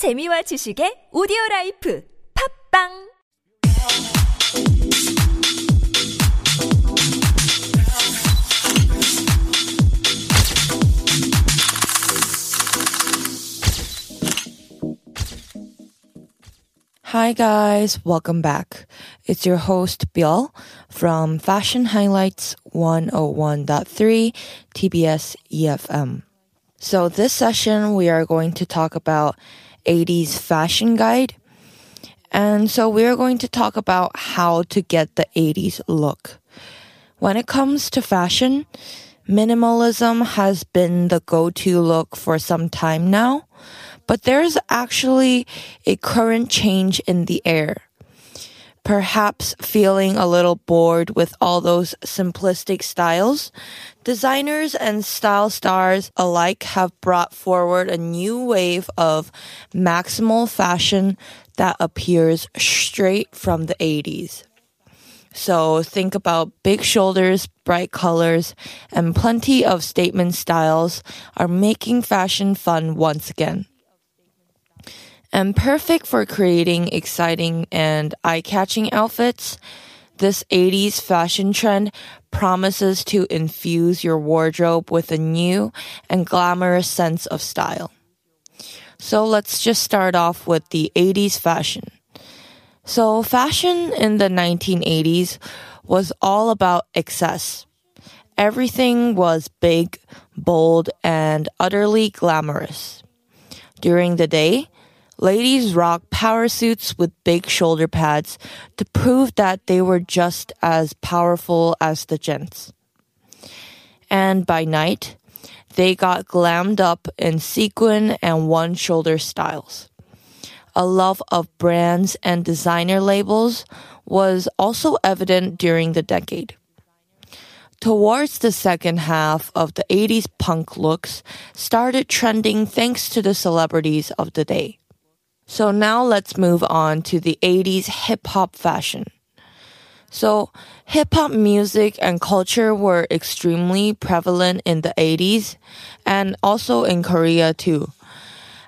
재미와 지식의 오디오 라이프 팝빵 Hi guys, welcome back. It's your host Bill from Fashion Highlights 101.3 TBS EFM. So this session we are going to talk about 80s fashion guide. And so we're going to talk about how to get the 80s look. When it comes to fashion, minimalism has been the go-to look for some time now. But there's actually a current change in the air. Perhaps feeling a little bored with all those simplistic styles, designers and style stars alike have brought forward a new wave of maximal fashion that appears straight from the 80s. So think about big shoulders, bright colors, and plenty of statement styles are making fashion fun once again and perfect for creating exciting and eye-catching outfits. This 80s fashion trend promises to infuse your wardrobe with a new and glamorous sense of style. So let's just start off with the 80s fashion. So fashion in the 1980s was all about excess. Everything was big, bold, and utterly glamorous. During the day, ladies rock power suits with big shoulder pads to prove that they were just as powerful as the gents. And by night, they got glammed up in sequin and one shoulder styles. A love of brands and designer labels was also evident during the decade. Towards the second half of the 80s punk looks started trending thanks to the celebrities of the day. So now let's move on to the 80s hip hop fashion. So hip hop music and culture were extremely prevalent in the 80s and also in Korea too.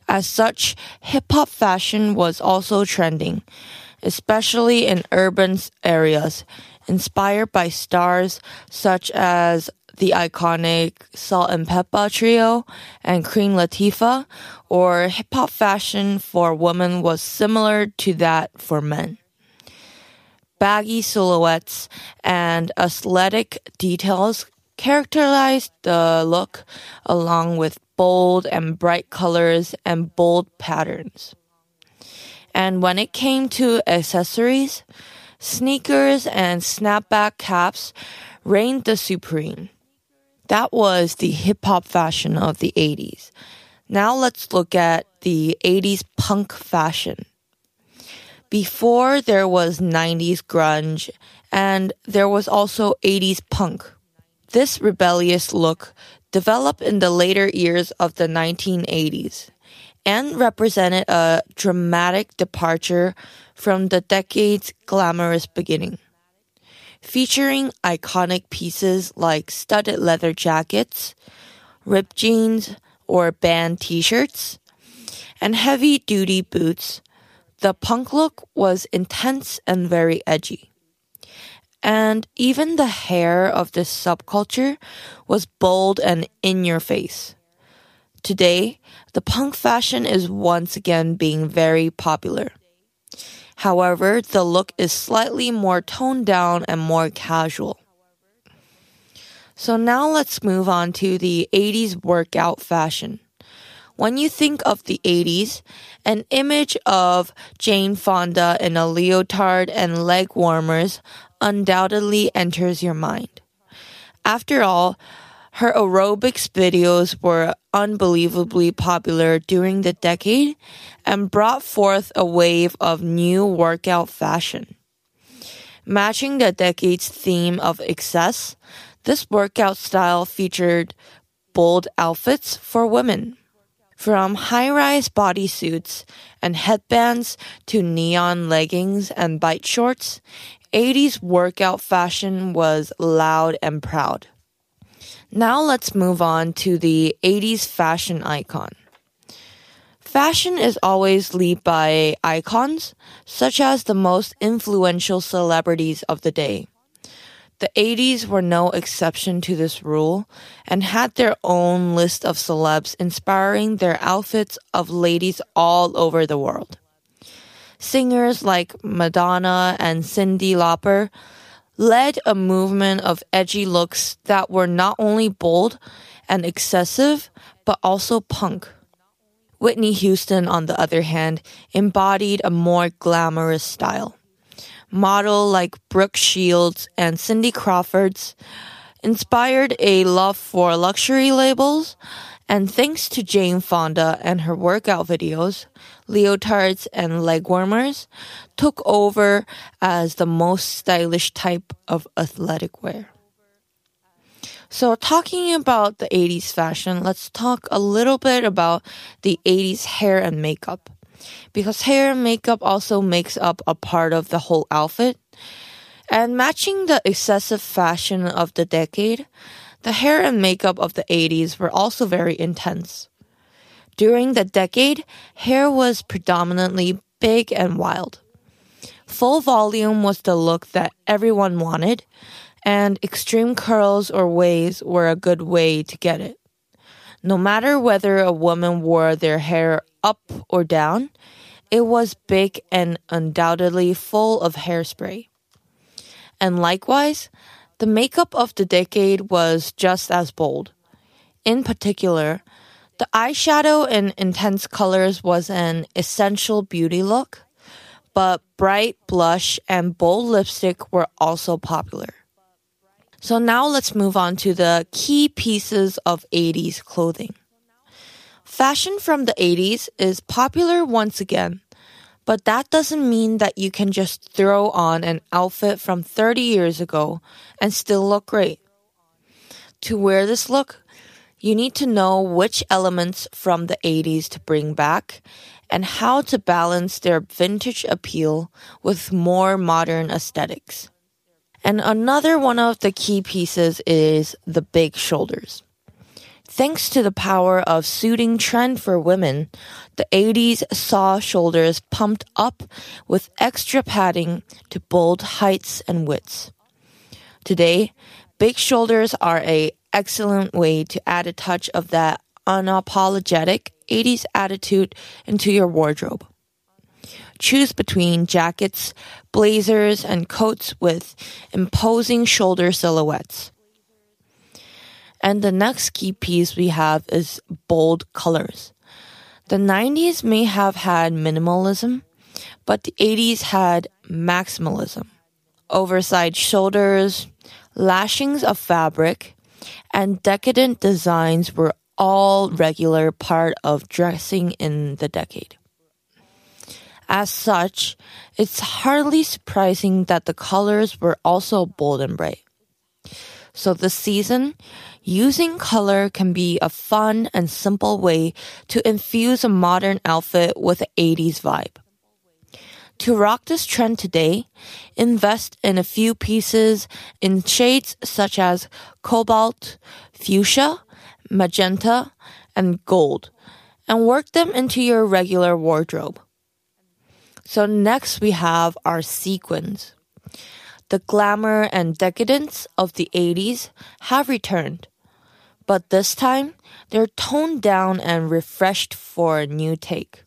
As such, hip hop fashion was also trending, especially in urban areas, inspired by stars such as the iconic Salt-N-Pepa trio and Queen Latifah, or hip hop fashion for women was similar to that for men. Baggy silhouettes and athletic details characterized the look along with bold and bright colors and bold patterns. And when it came to accessories, sneakers and snapback caps reigned the supreme. That was the hip hop fashion of the 80s. Now let's look at the 80s punk fashion. Before there was 90s grunge and there was also 80s punk. This rebellious look developed in the later years of the 1980s and represented a dramatic departure from the decade's glamorous beginning featuring iconic pieces like studded leather jackets, ripped jeans or band t-shirts, and heavy duty boots. The punk look was intense and very edgy. And even the hair of this subculture was bold and in your face. Today, the punk fashion is once again being very popular. However, the look is slightly more toned down and more casual. So now let's move on to the 80s workout fashion. When you think of the 80s, an image of Jane Fonda in a leotard and leg warmers undoubtedly enters your mind. After all, her aerobics videos were unbelievably popular during the decade and brought forth a wave of new workout fashion. Matching the decade's theme of excess, this workout style featured bold outfits for women. From high-rise bodysuits and headbands to neon leggings and bike shorts, 80s workout fashion was loud and proud. Now let's move on to the 80s fashion icon. Fashion is always led by icons, such as the most influential celebrities of the day. The 80s were no exception to this rule and had their own list of celebs inspiring their outfits of ladies all over the world. Singers like Madonna and Cyndi Lauper led a movement of edgy looks that were not only bold and excessive, but also punk. Whitney Houston, on the other hand, embodied a more glamorous style model like Brooke Shields and Cindy Crawford's inspired a love for luxury labels, and thanks to Jane Fonda and her workout videos, leotards and leg warmers took over as the most stylish type of athletic wear. So, talking about the 80s fashion, let's talk a little bit about the 80s hair and makeup because hair and makeup also makes up a part of the whole outfit. And matching the excessive fashion of the decade, the hair and makeup of the 80s were also very intense. During the decade, hair was predominantly big and wild. Full volume was the look that everyone wanted, and extreme curls or waves were a good way to get it. No matter whether a woman wore their hair up or down, it was big and undoubtedly full of hairspray. And likewise, the makeup of the decade was just as bold. In particular, the eyeshadow in intense colors was an essential beauty look, but bright blush and bold lipstick were also popular. So now let's move on to the key pieces of 80s clothing. Fashion from the 80s is popular once again, but that doesn't mean that you can just throw on an outfit from 30 years ago and still look great. To wear this look, you need to know which elements from the 80s to bring back and how to balance their vintage appeal with more modern aesthetics. And another one of the key pieces is the big shoulders. Thanks to the power of suiting trend for women, the 80s saw shoulders pumped up with extra padding to bold heights and widths. Today, big shoulders are a excellent way to add a touch of that unapologetic 80s attitude into your wardrobe. Choose between jackets, blazers, and coats with imposing shoulder silhouettes. And the next key piece we have is bold colors. The 90s may have had minimalism, but the 80s had maximalism. Oversized shoulders, lashings of fabric, and decadent designs were all regular part of dressing in the decade. As such, it's hardly surprising that the colors were also bold and bright. So this season, using color can be a fun and simple way to infuse a modern outfit with an 80s vibe. To rock this trend today, invest in a few pieces in shades such as cobalt, fuchsia, magenta, and gold, and work them into your regular wardrobe. So next we have our sequins. The glamour and decadence of the 80s have returned, but this time they're toned down and refreshed for a new take.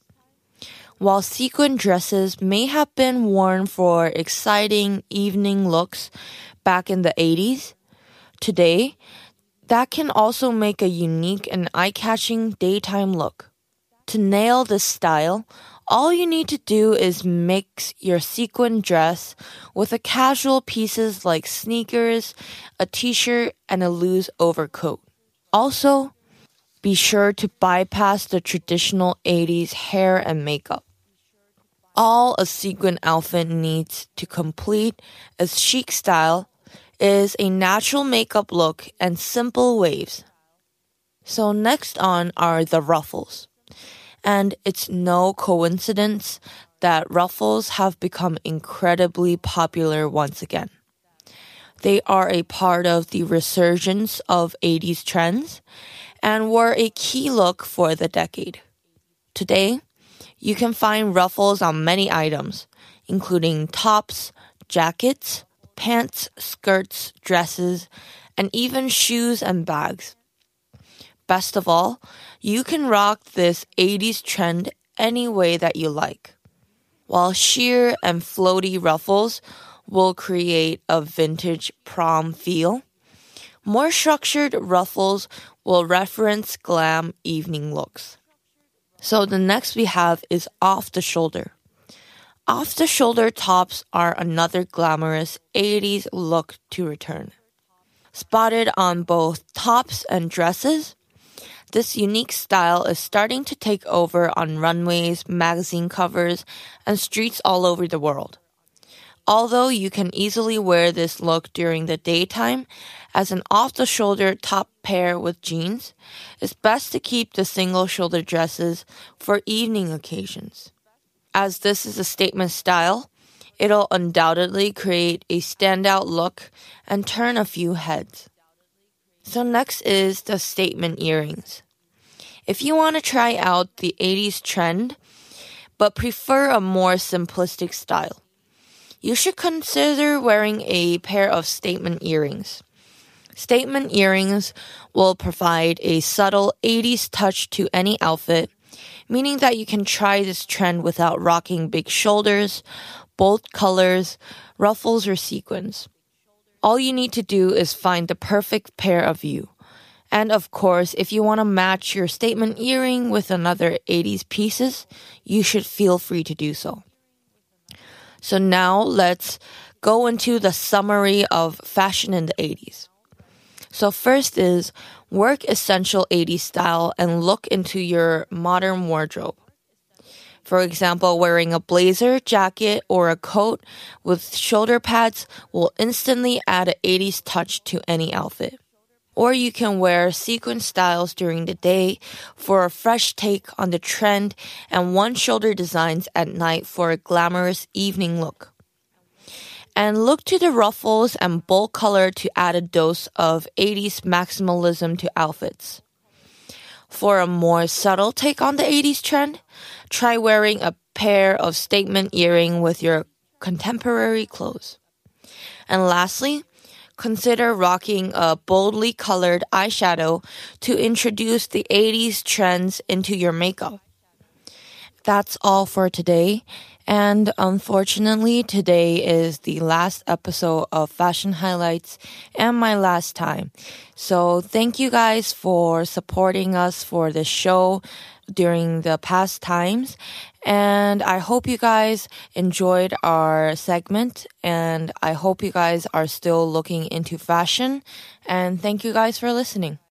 While sequin dresses may have been worn for exciting evening looks back in the 80s, today that can also make a unique and eye catching daytime look. To nail this style, all you need to do is mix your sequin dress with a casual pieces like sneakers, a t-shirt, and a loose overcoat. Also, be sure to bypass the traditional 80s hair and makeup. All a sequin outfit needs to complete a chic style is a natural makeup look and simple waves. So next on are the ruffles. And it's no coincidence that ruffles have become incredibly popular once again. They are a part of the resurgence of 80s trends and were a key look for the decade. Today, you can find ruffles on many items, including tops, jackets, pants, skirts, dresses, and even shoes and bags. Best of all, you can rock this 80s trend any way that you like. While sheer and floaty ruffles will create a vintage prom feel, more structured ruffles will reference glam evening looks. So the next we have is off the shoulder. Off the shoulder tops are another glamorous 80s look to return. Spotted on both tops and dresses, this unique style is starting to take over on runways, magazine covers, and streets all over the world. Although you can easily wear this look during the daytime as an off the shoulder top pair with jeans, it's best to keep the single shoulder dresses for evening occasions. As this is a statement style, it'll undoubtedly create a standout look and turn a few heads. So next is the statement earrings. If you want to try out the 80s trend, but prefer a more simplistic style, you should consider wearing a pair of statement earrings. Statement earrings will provide a subtle 80s touch to any outfit meaning that you can try this trend without rocking big shoulders, bold colors, ruffles, or sequins. All you need to do is find the perfect pair of you. And of course, if you want to match your statement earring with another 80s pieces, you should feel free to do so. So now let's go into the summary of fashion in the 80s. So first is work essential 80s style and look into your modern wardrobe. For example, wearing a blazer, jacket, or a coat with shoulder pads will instantly add an 80s touch to any outfit. Or you can wear sequin styles during the day for a fresh take on the trend and one shoulder designs at night for a glamorous evening look and look to the ruffles and bold color to add a dose of 80s maximalism to outfits. For a more subtle take on the 80s trend, try wearing a pair of statement earring with your contemporary clothes. And lastly, consider rocking a boldly colored eyeshadow to introduce the 80s trends into your makeup. That's all for today. And unfortunately, today is the last episode of Fashion Highlights and my last time. So thank you guys for supporting us for the show during the past times. And I hope you guys enjoyed our segment and I hope you guys are still looking into fashion. And thank you guys for listening.